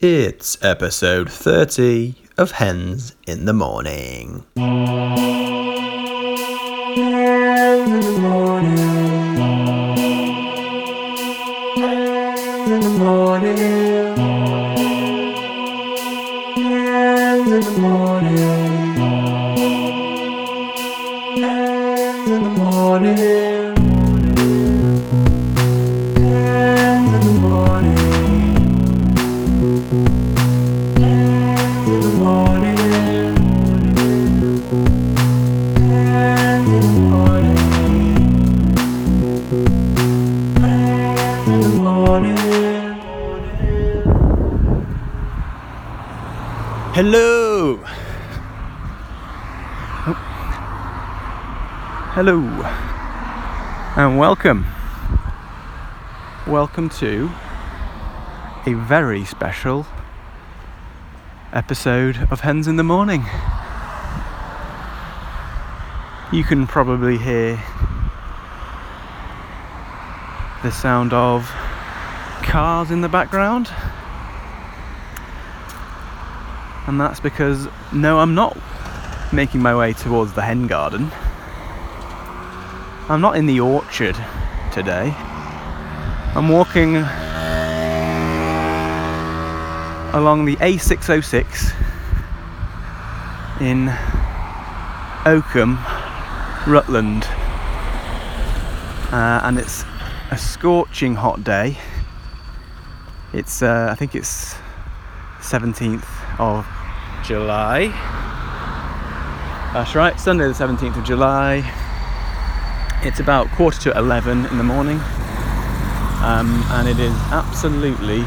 It's episode 30 of Hens in the Morning. Hello! Oh. Hello! Hello. And welcome. Welcome to a very special episode of Hens in the Morning. You can probably hear the sound of cars in the background. And that's because, no, I'm not making my way towards the hen garden. I'm not in the orchard today. I'm walking along the A606 in Oakham, Rutland. Uh, and it's a scorching hot day. It's, uh, I think it's 17th of July. That's right, Sunday the 17th of July. It's about quarter to 11 in the morning, um, and it is absolutely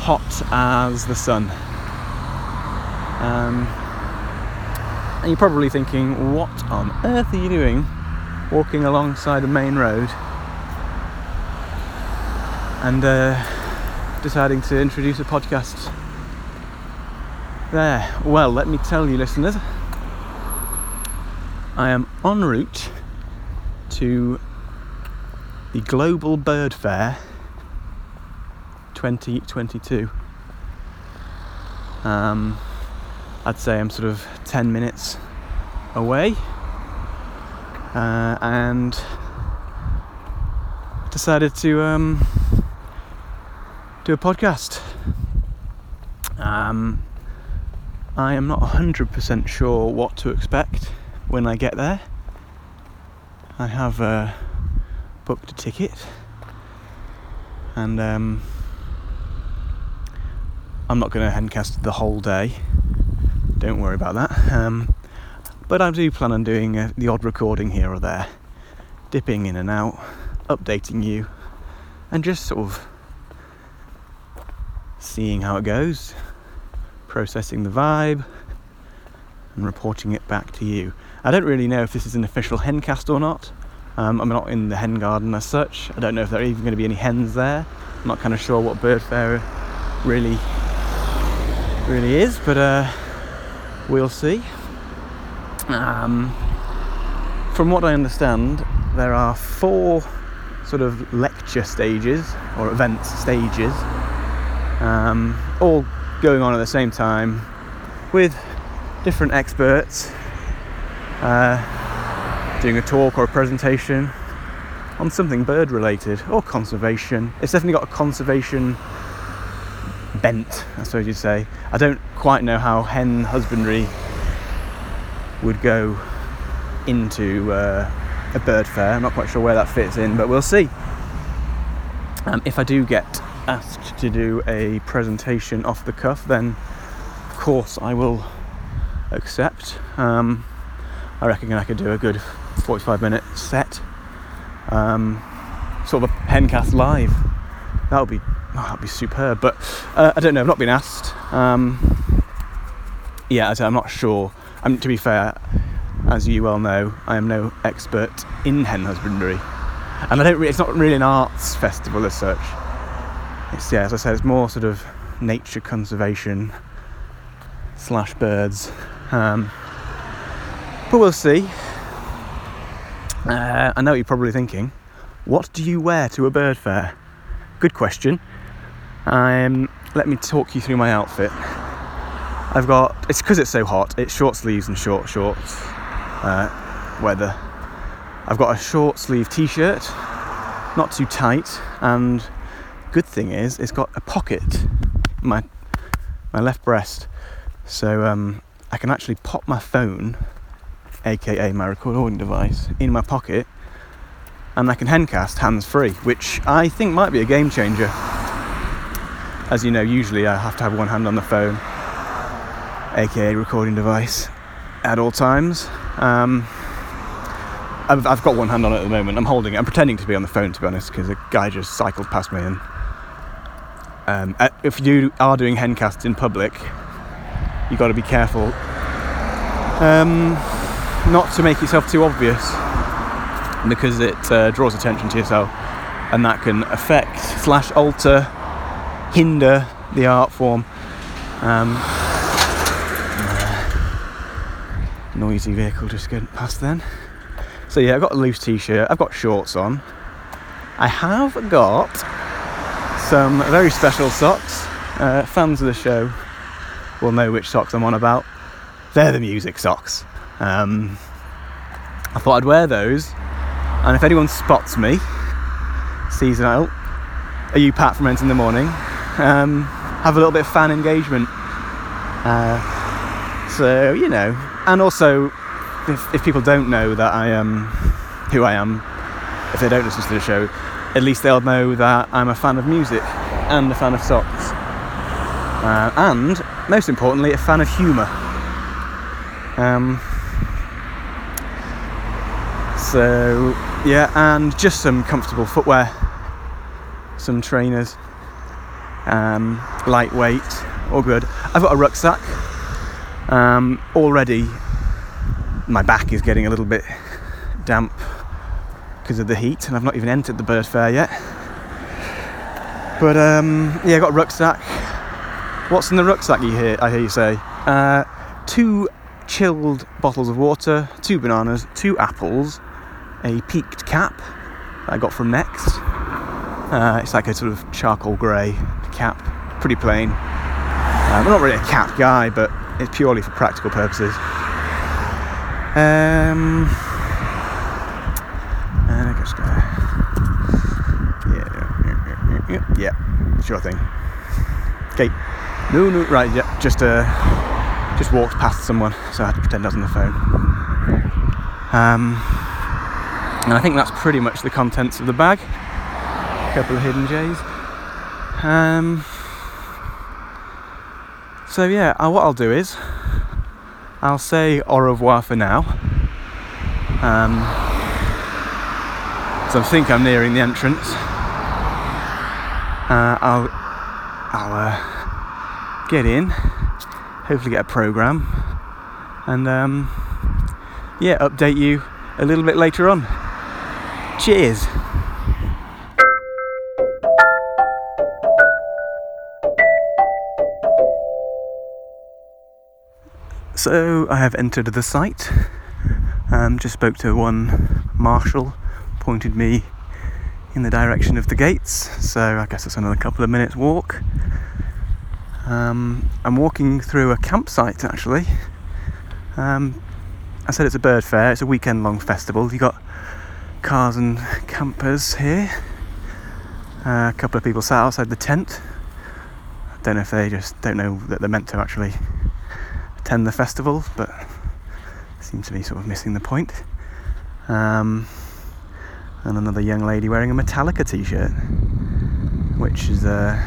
hot as the sun. Um, and you're probably thinking, what on earth are you doing walking alongside a main road and uh, deciding to introduce a podcast there. Well, let me tell you, listeners, I am en route to the Global Bird Fair 2022. Um, I'd say I'm sort of 10 minutes away uh, and decided to um, do a podcast. Um, I am not 100% sure what to expect when I get there. I have uh, booked a ticket and um, I'm not going to hencast the whole day. Don't worry about that. Um, but I do plan on doing uh, the odd recording here or there, dipping in and out, updating you, and just sort of seeing how it goes processing the vibe, and reporting it back to you. I don't really know if this is an official hencast or not. Um, I'm not in the hen garden as such. I don't know if there are even going to be any hens there. I'm not kind of sure what bird fair really really is, but uh, we'll see. Um, from what I understand, there are four sort of lecture stages or event stages, um, all going on at the same time with different experts uh, doing a talk or a presentation on something bird related or conservation. It's definitely got a conservation bent, I suppose you'd say. I don't quite know how hen husbandry would go into uh, a bird fair. I'm not quite sure where that fits in, but we'll see. Um, if I do get asked to do a presentation off the cuff, then of course I will accept. Um, I reckon I could do a good 45 minute set, um, sort of a hencast live. That would be oh, that'd be superb. But uh, I don't know. I've not been asked. Um, yeah, I'm not sure. Um, to be fair, as you well know, I am no expert in hen husbandry, and I don't. Re- it's not really an arts festival as such it's yeah, as I said, it's more sort of nature conservation slash birds. Um, but we'll see. Uh, I know what you're probably thinking, what do you wear to a bird fair? Good question. Um, let me talk you through my outfit. I've got it's because it's so hot. It's short sleeves and short shorts uh, weather. I've got a short sleeve t-shirt, not too tight, and good thing is it's got a pocket my my left breast, so um, I can actually pop my phone, aka my recording device, in my pocket, and I can hencast hands free, which I think might be a game changer. As you know, usually I have to have one hand on the phone, aka recording device, at all times. Um, I've, I've got one hand on it at the moment. I'm holding it. I'm pretending to be on the phone, to be honest, because a guy just cycled past me. And um, uh, if you are doing hencasts in public, you've got to be careful um, not to make yourself too obvious, because it uh, draws attention to yourself, and that can affect slash alter, hinder the art form. Um, noisy vehicle just getting past then. So yeah, I've got a loose t-shirt, I've got shorts on. I have got some very special socks. Uh, fans of the show will know which socks I'm on about. They're the music socks. Um, I thought I'd wear those, and if anyone spots me, sees out, are you Pat from Hens in the Morning? Um, have a little bit of fan engagement. Uh, so you know, and also if, if people don't know that I am who I am, if they don't listen to the show, at least they'll know that I'm a fan of music and a fan of socks. Uh, and, most importantly, a fan of humour. Um, so, yeah, and just some comfortable footwear, some trainers, um, lightweight, all good. I've got a rucksack. Um, already my back is getting a little bit damp because of the heat, and I've not even entered the bird fair yet. But um, yeah, I've got a rucksack. What's in the rucksack? You hear? I hear you say. Uh, two chilled bottles of water, two bananas, two apples, a peaked cap that I got from Next. Uh, it's like a sort of charcoal grey cap, pretty plain. Uh, I'm not really a cap guy, but it's purely for practical purposes. Um, and I guess, uh, yeah, yeah, yeah, yeah, thing. Okay, no, no, right, yeah, just uh, just walked past someone, so I had to pretend I was on the phone. Um, and I think that's pretty much the contents of the bag. A couple of hidden J's. Um, so yeah, uh, what I'll do is I'll say au revoir for now. Um, so I think I'm nearing the entrance. Uh, I'll I'll uh, get in, hopefully get a program, and um, yeah, update you a little bit later on. Cheers. So I have entered the site. Um, just spoke to one marshal, pointed me in the direction of the gates. So I guess it's another couple of minutes walk. Um, I'm walking through a campsite actually. Um, I said it's a bird fair. It's a weekend-long festival. You've got cars and campers here. Uh, a couple of people sat outside the tent. I don't know if they just don't know that they're meant to actually attend the festival, but seem to be sort of missing the point. Um, and another young lady wearing a Metallica t-shirt, which is a,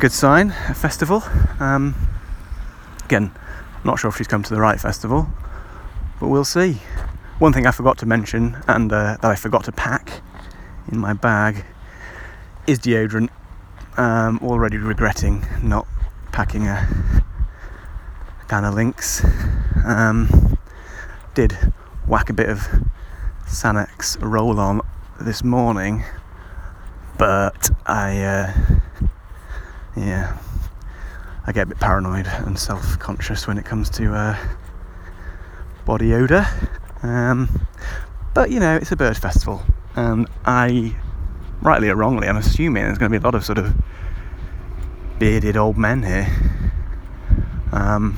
good sign. A festival. Um, again, not sure if she's come to the right festival, but we'll see. One thing I forgot to mention, and uh, that I forgot to pack in my bag, is deodorant. Um, already regretting not packing a can of Lynx. Um, did whack a bit of Sanex roll on this morning, but I, uh, yeah, I get a bit paranoid and self conscious when it comes to uh, body odour. Um, but you know, it's a bird festival, and I rightly or wrongly, I'm assuming there's going to be a lot of sort of bearded old men here. Um,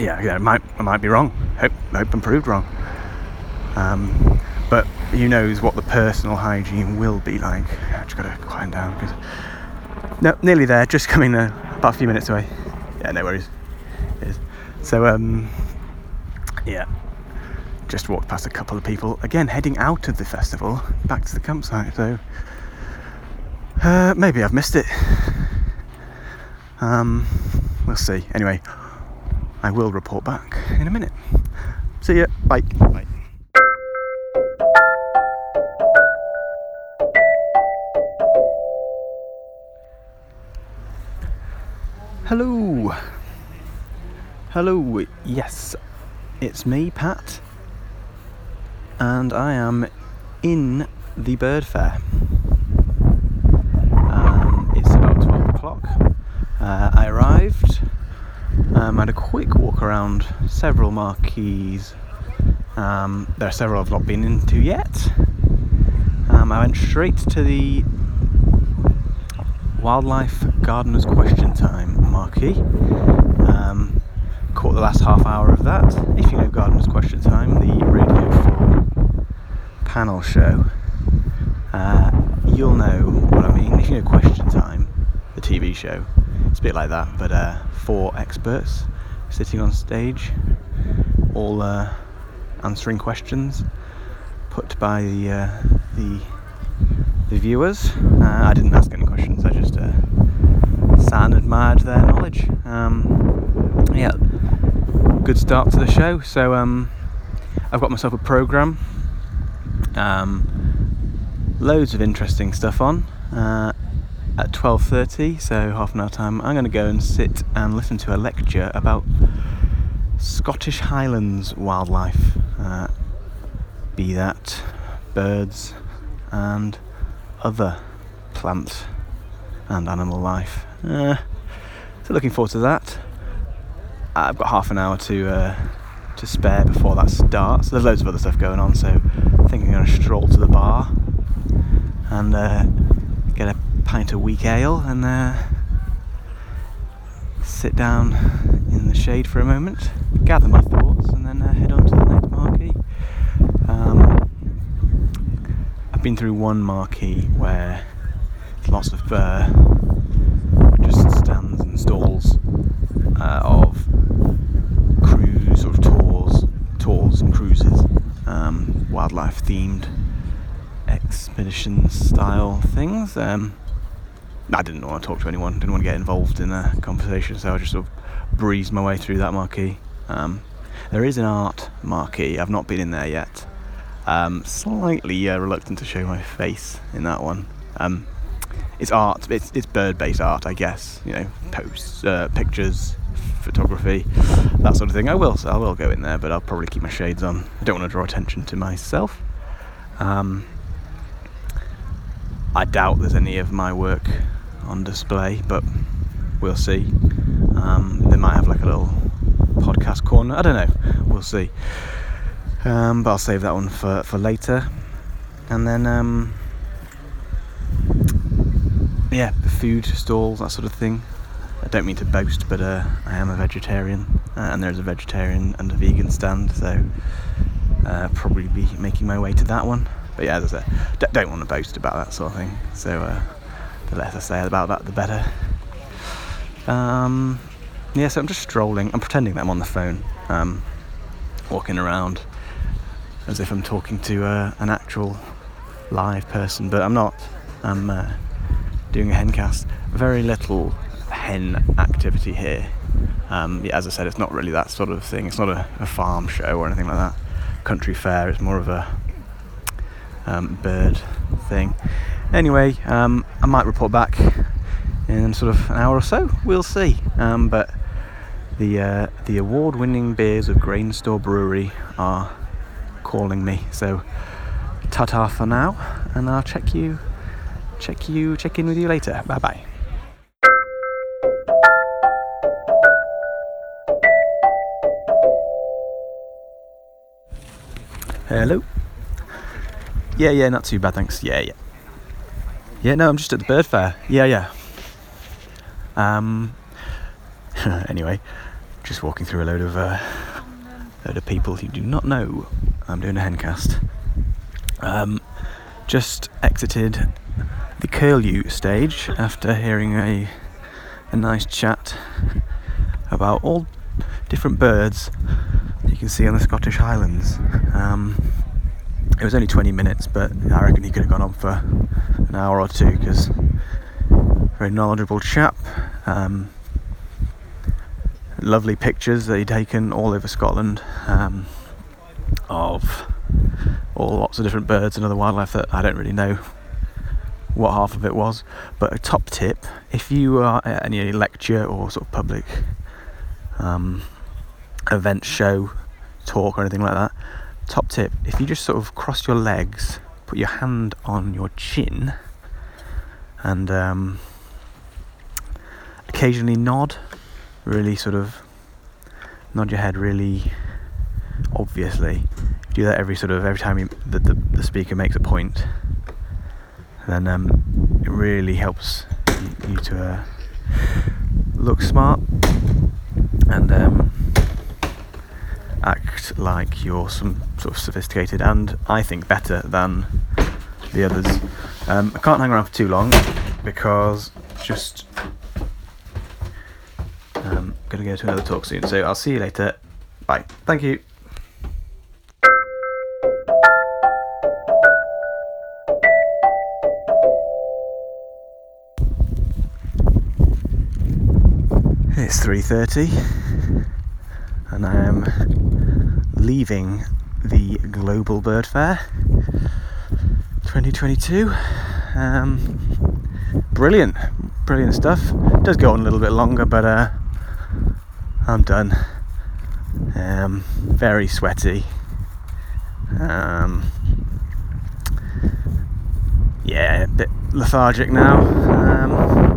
yeah, yeah, I might, I might be wrong. Hope, hope I'm proved wrong. Um, but who knows what the personal hygiene will be like. I just got to quiet down because no, nearly there. Just coming uh, about a few minutes away. Yeah, no worries. So um, yeah, just walked past a couple of people again heading out of the festival back to the campsite. So uh, maybe I've missed it. Um, we'll see. Anyway, I will report back in a minute. See ya. Bye. Bye. Hello. Hello. Yes, it's me, Pat, and I am in the bird fair. Um, it's about 12 o'clock. Uh, I arrived, um, had a quick walk around several marquees. Um, there are several I've not been into yet. Um, I went straight to the Wildlife Gardener's Question Time marquee. Um, caught the last half hour of that. If you know Gardener's Question Time, the Radio 4 panel show, uh, you'll know what I mean. If you know Question Time, the TV show, it's a bit like that, but uh, four experts sitting on stage, all uh, answering questions put by the uh, the the viewers. Uh, I didn't ask any questions. I just uh, sat and admired their knowledge. Um, yeah, good start to the show. So um, I've got myself a program. Um, loads of interesting stuff on. Uh, at 12:30, so half an hour time, I'm going to go and sit and listen to a lecture about Scottish Highlands wildlife. Uh, be that birds and other plant and animal life. Uh, so looking forward to that. I've got half an hour to uh, to spare before that starts. There's loads of other stuff going on, so I think I'm going to stroll to the bar and uh, get a pint of weak ale and uh, sit down in the shade for a moment, gather my thoughts, and then uh, head on to the next marquee. Um, I've been through one marquee where lots of uh, just stands and stalls uh, of cruise sort of tours, tours and cruises, um, wildlife themed expedition style things. Um, I didn't want to talk to anyone, didn't want to get involved in a conversation, so I just sort of breezed my way through that marquee. Um, there is an art marquee, I've not been in there yet. Um, slightly uh, reluctant to show my face in that one. Um, it's art, it's, it's bird based art, I guess, you know, posts, uh, pictures, photography, that sort of thing. I will, I will go in there, but I'll probably keep my shades on. I don't want to draw attention to myself. Um, I doubt there's any of my work on display, but we'll see. Um, they might have like a little podcast corner. I don't know. We'll see. Um, but I'll save that one for, for later. And then, um, yeah, the food stalls, that sort of thing. I don't mean to boast, but uh, I am a vegetarian, uh, and there's a vegetarian and a vegan stand, so uh, probably be making my way to that one. But yeah, as I say, d- don't want to boast about that sort of thing. So uh, the less I say about that, the better. Um, yeah, so I'm just strolling. I'm pretending that I'm on the phone, um, walking around as if I'm talking to uh, an actual live person, but I'm not. I'm uh, doing a hencast. Very little hen activity here. Um, yeah, as I said, it's not really that sort of thing. It's not a, a farm show or anything like that. Country fair. It's more of a um, bird thing. Anyway, um, I might report back in sort of an hour or so. We'll see. Um, but the uh, the award-winning beers of Grain Store Brewery are calling me. So, ta-ta for now, and I'll check you, check you, check in with you later. Bye bye. Hello. Yeah, yeah, not too bad, thanks. Yeah, yeah. Yeah, no, I'm just at the bird fair. Yeah, yeah. Um. anyway, just walking through a load of uh, load of people who do not know I'm doing a hencast. Um, just exited the curlew stage after hearing a a nice chat about all different birds you can see on the Scottish Highlands. Um, it was only 20 minutes, but I reckon he could have gone on for an hour or two because very knowledgeable chap. Um, lovely pictures that he'd taken all over Scotland um, of all lots of different birds and other wildlife that I don't really know what half of it was. But a top tip if you are at any lecture or sort of public um, event, show, talk, or anything like that, top tip if you just sort of cross your legs, put your hand on your chin, and um, occasionally nod, really sort of nod your head really obviously. Do that every sort of every time you, the, the, the speaker makes a point, then um, it really helps you, you to uh, look smart and um, act like you're some sort of sophisticated and I think better than the others. Um, I can't hang around for too long because just um, to go to another talk soon. So I'll see you later. Bye. Thank you. It's 3:30 and I am leaving the Global Bird Fair 2022. Um, brilliant, brilliant stuff. It does go on a little bit longer, but uh, I'm done. Um, very sweaty. Um, yeah, a bit lethargic now.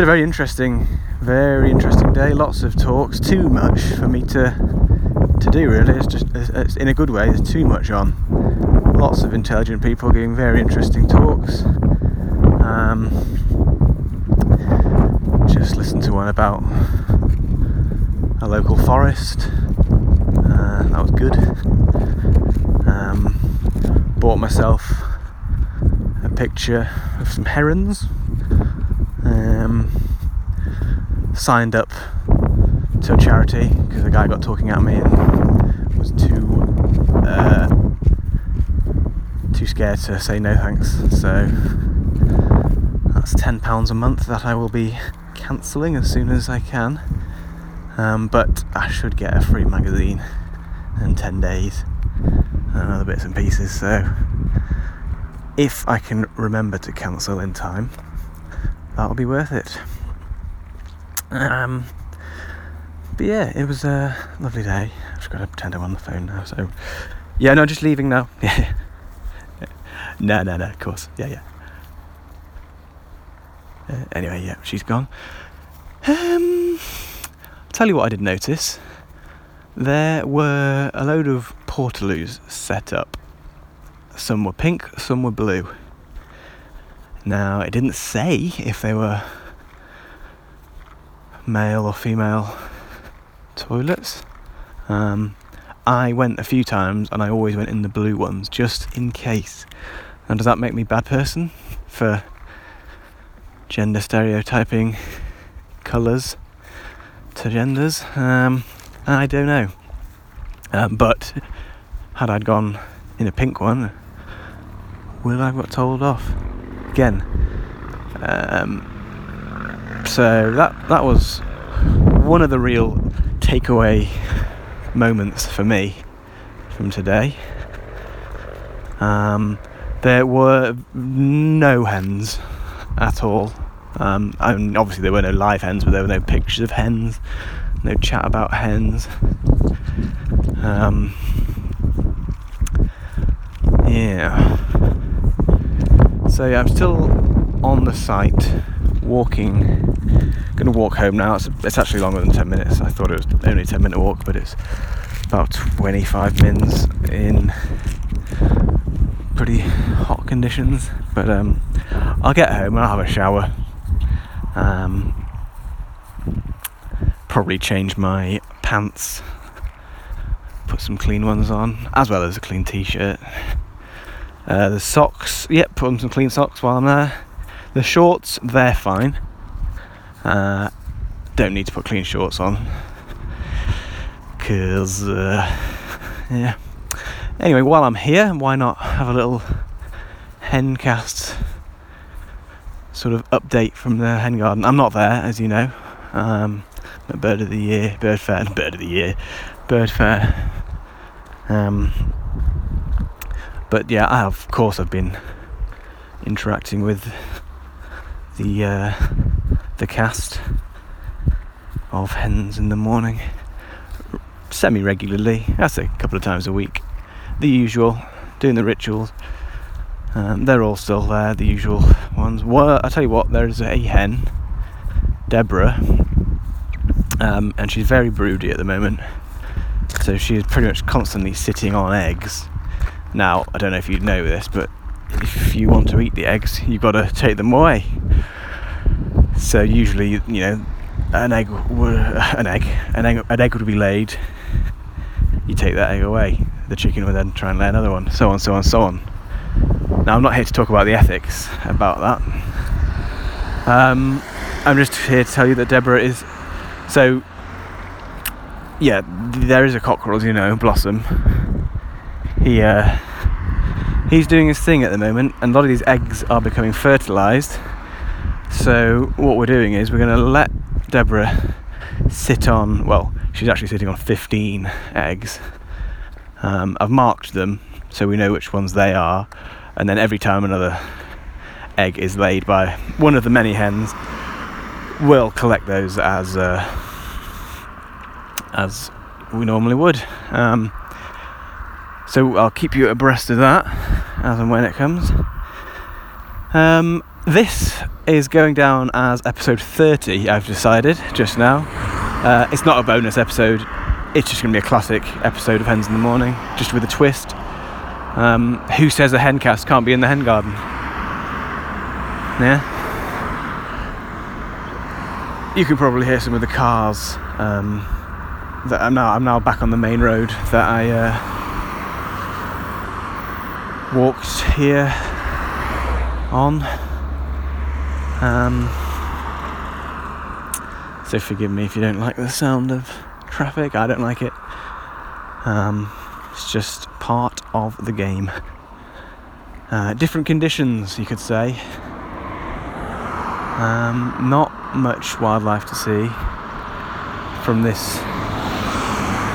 But a very interesting, very interesting day. Lots of talks. Too much for me to to do. Really, it's just it's in a good way. There's too much on. Lots of intelligent people giving very interesting talks. Um, just listened to one about a local forest. Uh, that was good. Um, bought myself a picture of some herons um, signed up to a charity because the guy got talking at me and was too uh, too scared to say no thanks. So that's ten pounds a month that I will be cancelling as soon as I can. Um, but I should get a free magazine in ten days and other bits and pieces. So if I can remember to cancel in time, that'll be worth it. Um, but yeah, it was a lovely day. I've just got to pretend I'm on the phone now. So yeah, no, just leaving now. Yeah. no, no, no. Of course. Yeah, yeah. Uh, anyway, yeah, she's gone. Um, I'll tell you what I did notice. There were a load of portaloos set up. Some were pink, some were blue. Now, it didn't say if they were male or female toilets. Um, I went a few times and I always went in the blue ones just in case. And does that make me a bad person for gender stereotyping colours to genders? Um, I don't know. Um, but had I gone in a pink one, would I have got told off? again. Um, so that that was one of the real takeaway moments for me from today. Um, there were no hens at all. Um, I mean, obviously, there were no live hens, but there were no pictures of hens, no chat about hens. Um, yeah. So yeah, I'm still on the site, walking. To walk home now. It's, it's actually longer than 10 minutes. I thought it was only a 10 minute walk, but it's about 25 minutes in pretty hot conditions. But um, I'll get home and I'll have a shower. Um, probably change my pants, put some clean ones on, as well as a clean t-shirt. Uh, the socks, yep, put on some clean socks while I'm there. The shorts, they're fine. Uh, don't need to put clean shorts on because, uh, yeah. Anyway, while I'm here, why not have a little hencast sort of update from the hen garden? I'm not there, as you know. Um, Bird of the Year, Bird Fair, Bird of the Year, Bird Fair. Um, but yeah, I, of course, I've been interacting with the uh, the cast of hens in the morning semi regularly. That's a couple of times a week. The usual, doing the rituals. Um, they're all still there, the usual ones. Well, I tell you what, there's a hen, Deborah, um, and she's very broody at the moment. So she's pretty much constantly sitting on eggs. Now, I don't know if you know this, but if you want to eat the eggs, you've got to take them away. So usually, you know, an egg, an egg, an egg, an egg would be laid. You take that egg away. The chicken would then try and lay another one. So on, so on, so on. Now, I'm not here to talk about the ethics about that. Um, I'm just here to tell you that Deborah is so, yeah, there is a cockerel, you know, Blossom. He, uh, he's doing his thing at the moment, and a lot of these eggs are becoming fertilised. So, what we're doing is we're going to let Deborah sit on, well, she's actually sitting on 15 eggs. Um, I've marked them so we know which ones they are, and then every time another egg is laid by one of the many hens, we'll collect those as uh, as we normally would. Um, so I'll keep you abreast of that as and when it comes. Um, this is going down as episode 30, I've decided just now. Uh, it's not a bonus episode, it's just going to be a classic episode of Hens in the Morning, just with a twist. Um, who says a hencast can't be in the hen garden? Yeah? you can probably hear some of the cars um, that I'm now I'm now back on the main road that I uh, walked here on. Um, so forgive me if you don't like the sound of traffic. I don't like it. Um, it's just part of the game. Uh, different conditions, you could say. Um, not much wildlife to see from this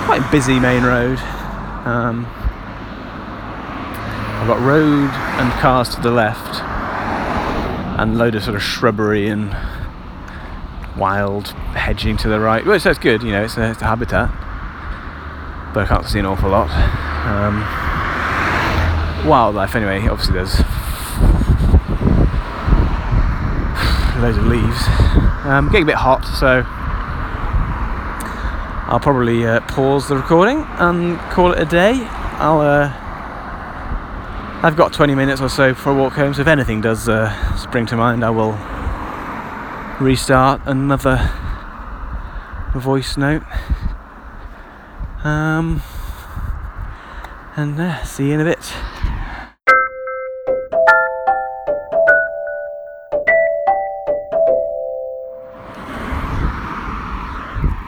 quite busy main road. Um, I've got road and cars to the left, and load of sort of shrubbery and wild hedging to the right. Well, so it's good, you know, it's a, it's a habitat, but I can't see an awful lot. Um, wildlife, anyway. Obviously, there's loads of leaves. Um, getting a bit hot, so I'll probably uh, pause the recording and call it a day. I'll. Uh, I've got 20 minutes or so for a walk home, so if anything does uh, spring to mind, I will restart another voice note. Um, and uh, see you in a bit.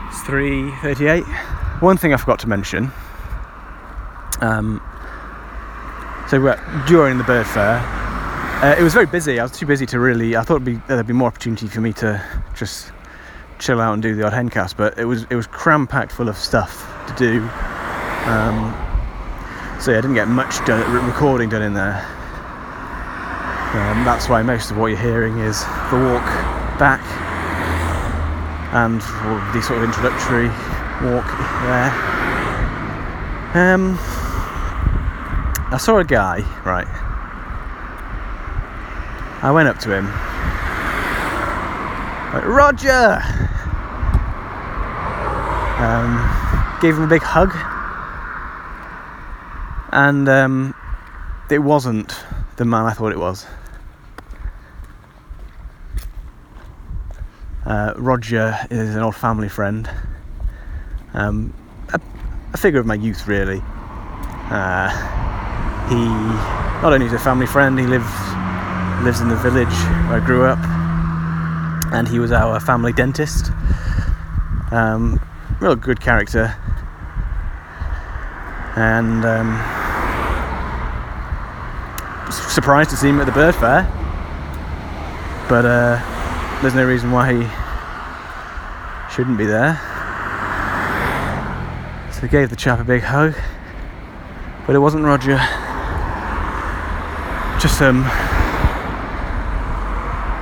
It's 3:38. One thing I forgot to mention. Um, so uh, during the bird fair, uh, it was very busy. I was too busy to really. I thought be, there'd be more opportunity for me to just chill out and do the odd hencast, but it was it was cram packed full of stuff to do. Um, so yeah, I didn't get much done, recording done in there. Um, that's why most of what you're hearing is the walk back and the sort of introductory walk there. Um, I saw a guy, right? I went up to him. Like, Roger! Um, gave him a big hug. And um, it wasn't the man I thought it was. Uh, Roger is an old family friend, um, a, a, figure of my youth, really. Uh, he not only is a family friend, he lives lives in the village where I grew up, and he was our family dentist. Um, real good character, and um, surprised to see him at the bird fair, but. Uh, there's no reason why he shouldn't be there. So I gave the chap a big hug, but it wasn't Roger. Just some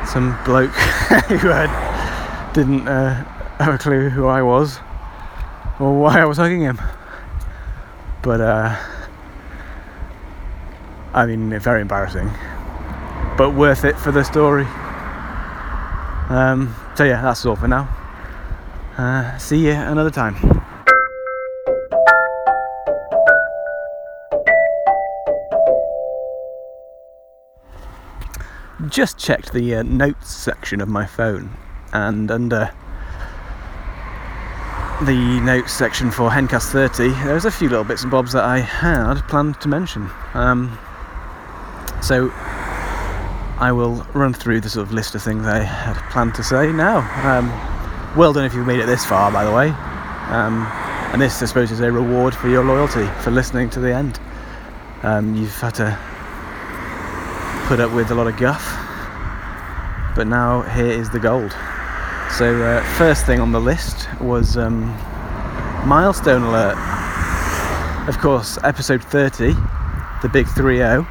some bloke who had, didn't uh, have a clue who I was or why I was hugging him. But uh, I mean, very embarrassing, but worth it for the story. Um, so yeah, that's all for now. Uh, see you another time. Just checked the uh, notes section of my phone, and under the notes section for Hencast 30, there's a few little bits and bobs that I had planned to mention. Um, so I will run through the sort of list of things I had planned to say now. Um, well done if you've made it this far, by the way. Um, and this, I suppose, is a reward for your loyalty, for listening to the end. Um, you've had to put up with a lot of guff, but now here is the gold. So, uh, first thing on the list was um, milestone alert. Of course, episode 30, the big 3 0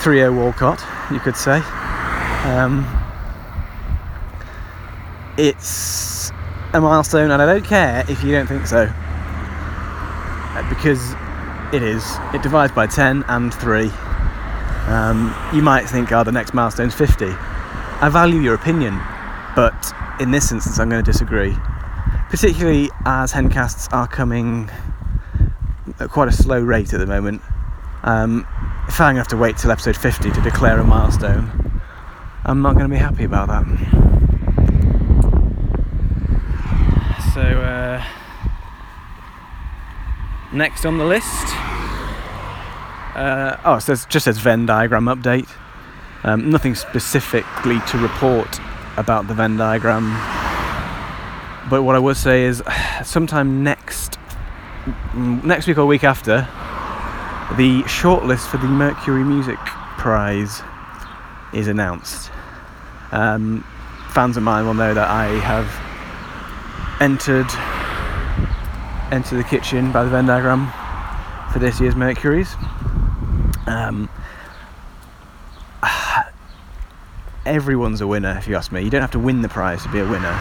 3 0 Walcott, you could say. Um, it's a milestone, and I don't care if you don't think so. Uh, because it is. It divides by 10 and 3. Um, you might think, oh, the next milestone's 50. I value your opinion, but in this instance, I'm going to disagree. Particularly as hencasts are coming at quite a slow rate at the moment. Um, if I'm going to have to wait till episode 50 to declare a milestone, I'm not going to be happy about that. So, uh, next on the list, uh, oh, it says, just says Venn diagram update. Um, nothing specifically to report about the Venn diagram, but what I would say is, sometime next next week or week after, the shortlist for the Mercury Music Prize is announced. Um, fans of mine will know that I have entered entered the kitchen by the Venn diagram for this year's Mercury's. Um, everyone's a winner, if you ask me. You don't have to win the prize to be a winner.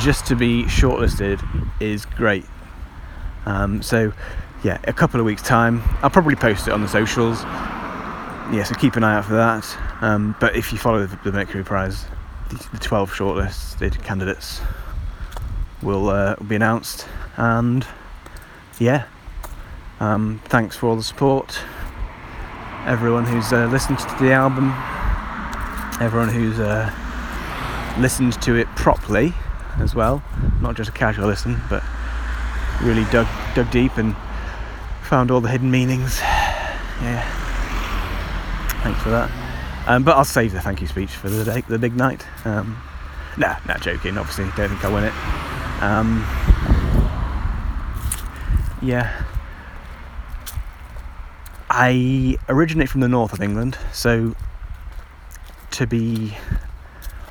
Just to be shortlisted is great. Um, so yeah, a couple of weeks' time. I'll probably post it on the socials. Yeah, so keep an eye out for that. Um, but if you follow the, the Mercury Prize, the, the 12 shortlisted candidates will uh, be announced. And yeah, um, thanks for all the support. Everyone who's uh, listened to the album, everyone who's uh, listened to it properly as well, not just a casual listen, but really dug dug deep and found all the hidden meanings. Yeah. Thanks for that. Um, but I'll save the thank you speech for the day, the big night. Um, nah, not joking. Obviously, don't think I'll win it. Um, yeah. I originate from the north of England, so to be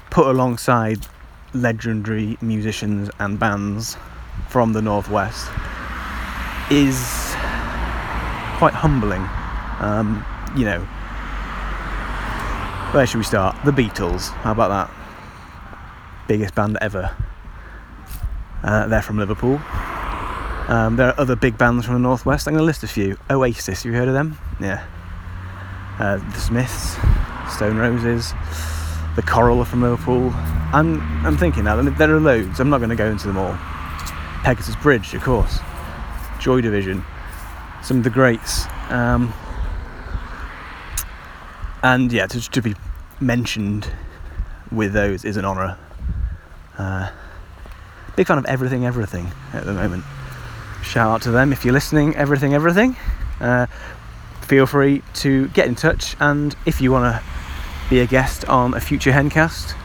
put alongside legendary musicians and bands from the northwest is quite humbling. Um, you know, where should we start? The Beatles. How about that? Biggest band ever. Uh, they're from Liverpool. Um, there are other big bands from the northwest. I'm going to list a few. Oasis, you heard of them? Yeah. Uh, the Smiths, Stone Roses, the Coral from Liverpool. I'm I'm thinking now. There are loads. I'm not going to go into them all. Pegasus Bridge, of course. Joy Division some of the greats. Um, and yeah, to, to be mentioned with those is an honour. Uh, big fan of everything, everything at the moment. Shout out to them if you're listening, everything, everything. Uh, feel free to get in touch, and if you want to be a guest on a future Hencast,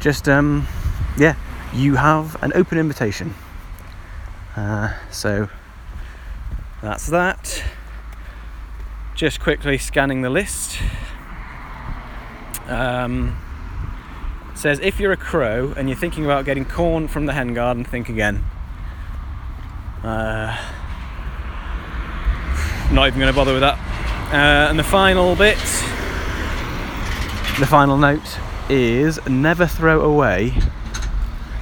just um, yeah, you have an open invitation. Uh, so that's that. Just quickly scanning the list. Um, says if you're a crow and you're thinking about getting corn from the hen garden, think again. Not even going to bother with that. Uh, and the final bit, the final note is never throw away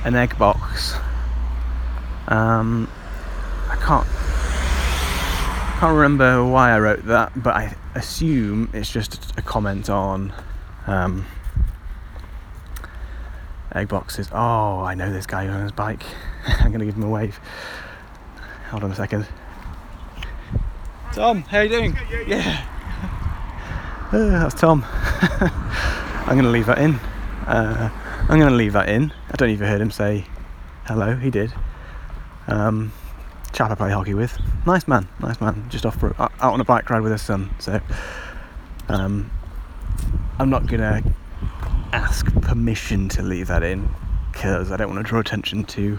an egg box. Um, I can't can't remember why I wrote that, but I assume it's just a comment on um, egg boxes. Oh, I know this guy on his bike. I'm gonna give him a wave. Hold on a second. Tom, how you doing? Yeah. Uh, that's Tom. I'm gonna leave that in. Uh, I'm gonna leave that in. I don't even heard him say hello. He did. Um, chap I play hockey with. Nice man, nice man. Just off for, out on a bike ride with his son. So um, I'm not gonna ask permission to leave that in because I don't want to draw attention to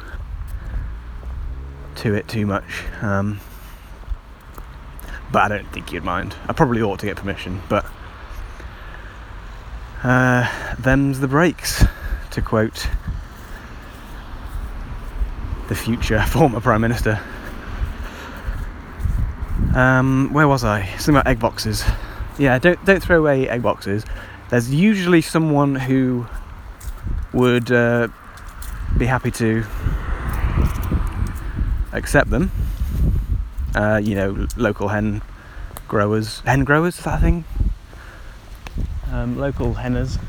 to it too much. Um, but I don't think you'd mind. I probably ought to get permission, but uh, them's the breaks, to quote the future former Prime Minister. Um, where was I? Something about egg boxes. Yeah, don't don't throw away egg boxes. There's usually someone who would uh, be happy to accept them. Uh, you know, local hen growers, hen growers, is that thing? Um, local henners.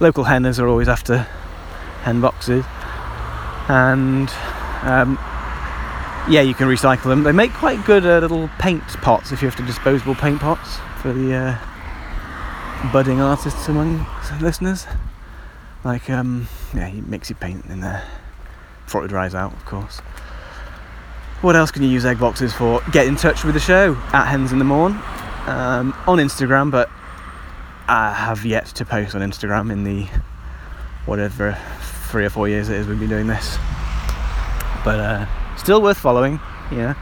Local henners are always after hen boxes, and um, yeah, you can recycle them. They make quite good uh, little paint pots if you have to disposable paint pots for the uh, budding artists among listeners. Like, um, yeah, you mix your paint in there before it dries out, of course. What else can you use egg boxes for? Get in touch with the show at Hens in the Morn um, on Instagram, but I have yet to post on Instagram in the whatever three or four years it is we've been doing this. But uh, still worth following, yeah.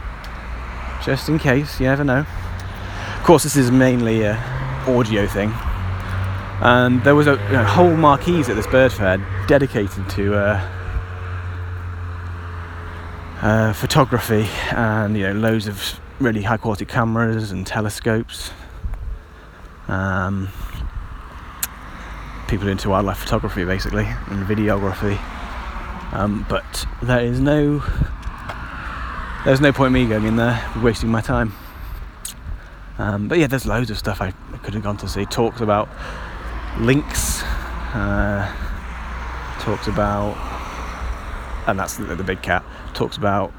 Just in case, you never know. Of course, this is mainly a audio thing, and there was a you know, whole marquee at this bird fair dedicated to uh, uh, photography and you know loads of really high quality cameras and telescopes. Um, people into wildlife photography basically and videography. Um, but there is no there's no point me going in there wasting my time. Um, but yeah, there's loads of stuff I could have gone to see. Talks about lynx, uh, talks about, and that's the, the, big cat. Talks about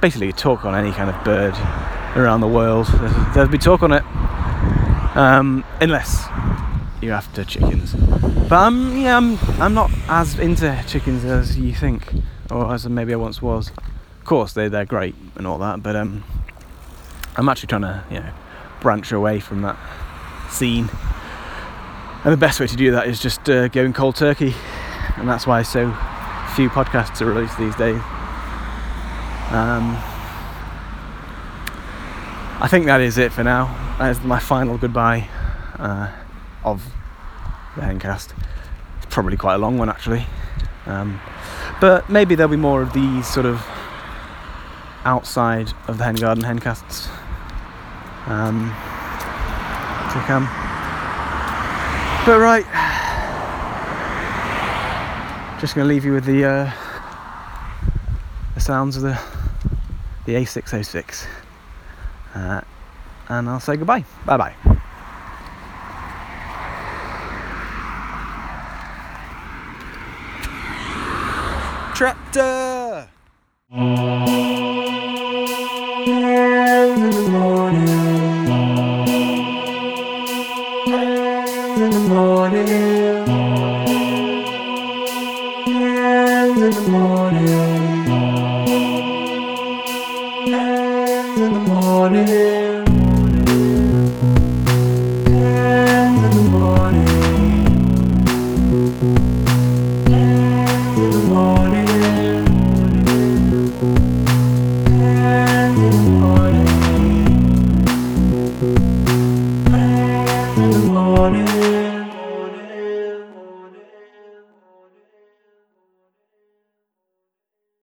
basically a talk on any kind of bird around the world. There'll be talk on it, um, unless you're after chickens. But I'm yeah, I'm I'm not as into chickens as you think, or as maybe I once was Of course, they they're great and all that, but um, I'm actually trying to you know branch away from that scene. And the best way to do that is just uh, going cold turkey, and that's why so few podcasts are released these days. Um, I think that is it for now. That is my final goodbye uh, of the Hencast. It's probably quite a long one actually, um, but maybe there'll be more of these sort of outside of the hen garden hencasts um, to come. But right, just going to leave you with the uh, the sounds of the the A606, uh, and I'll say goodbye. Bye bye. Tractor.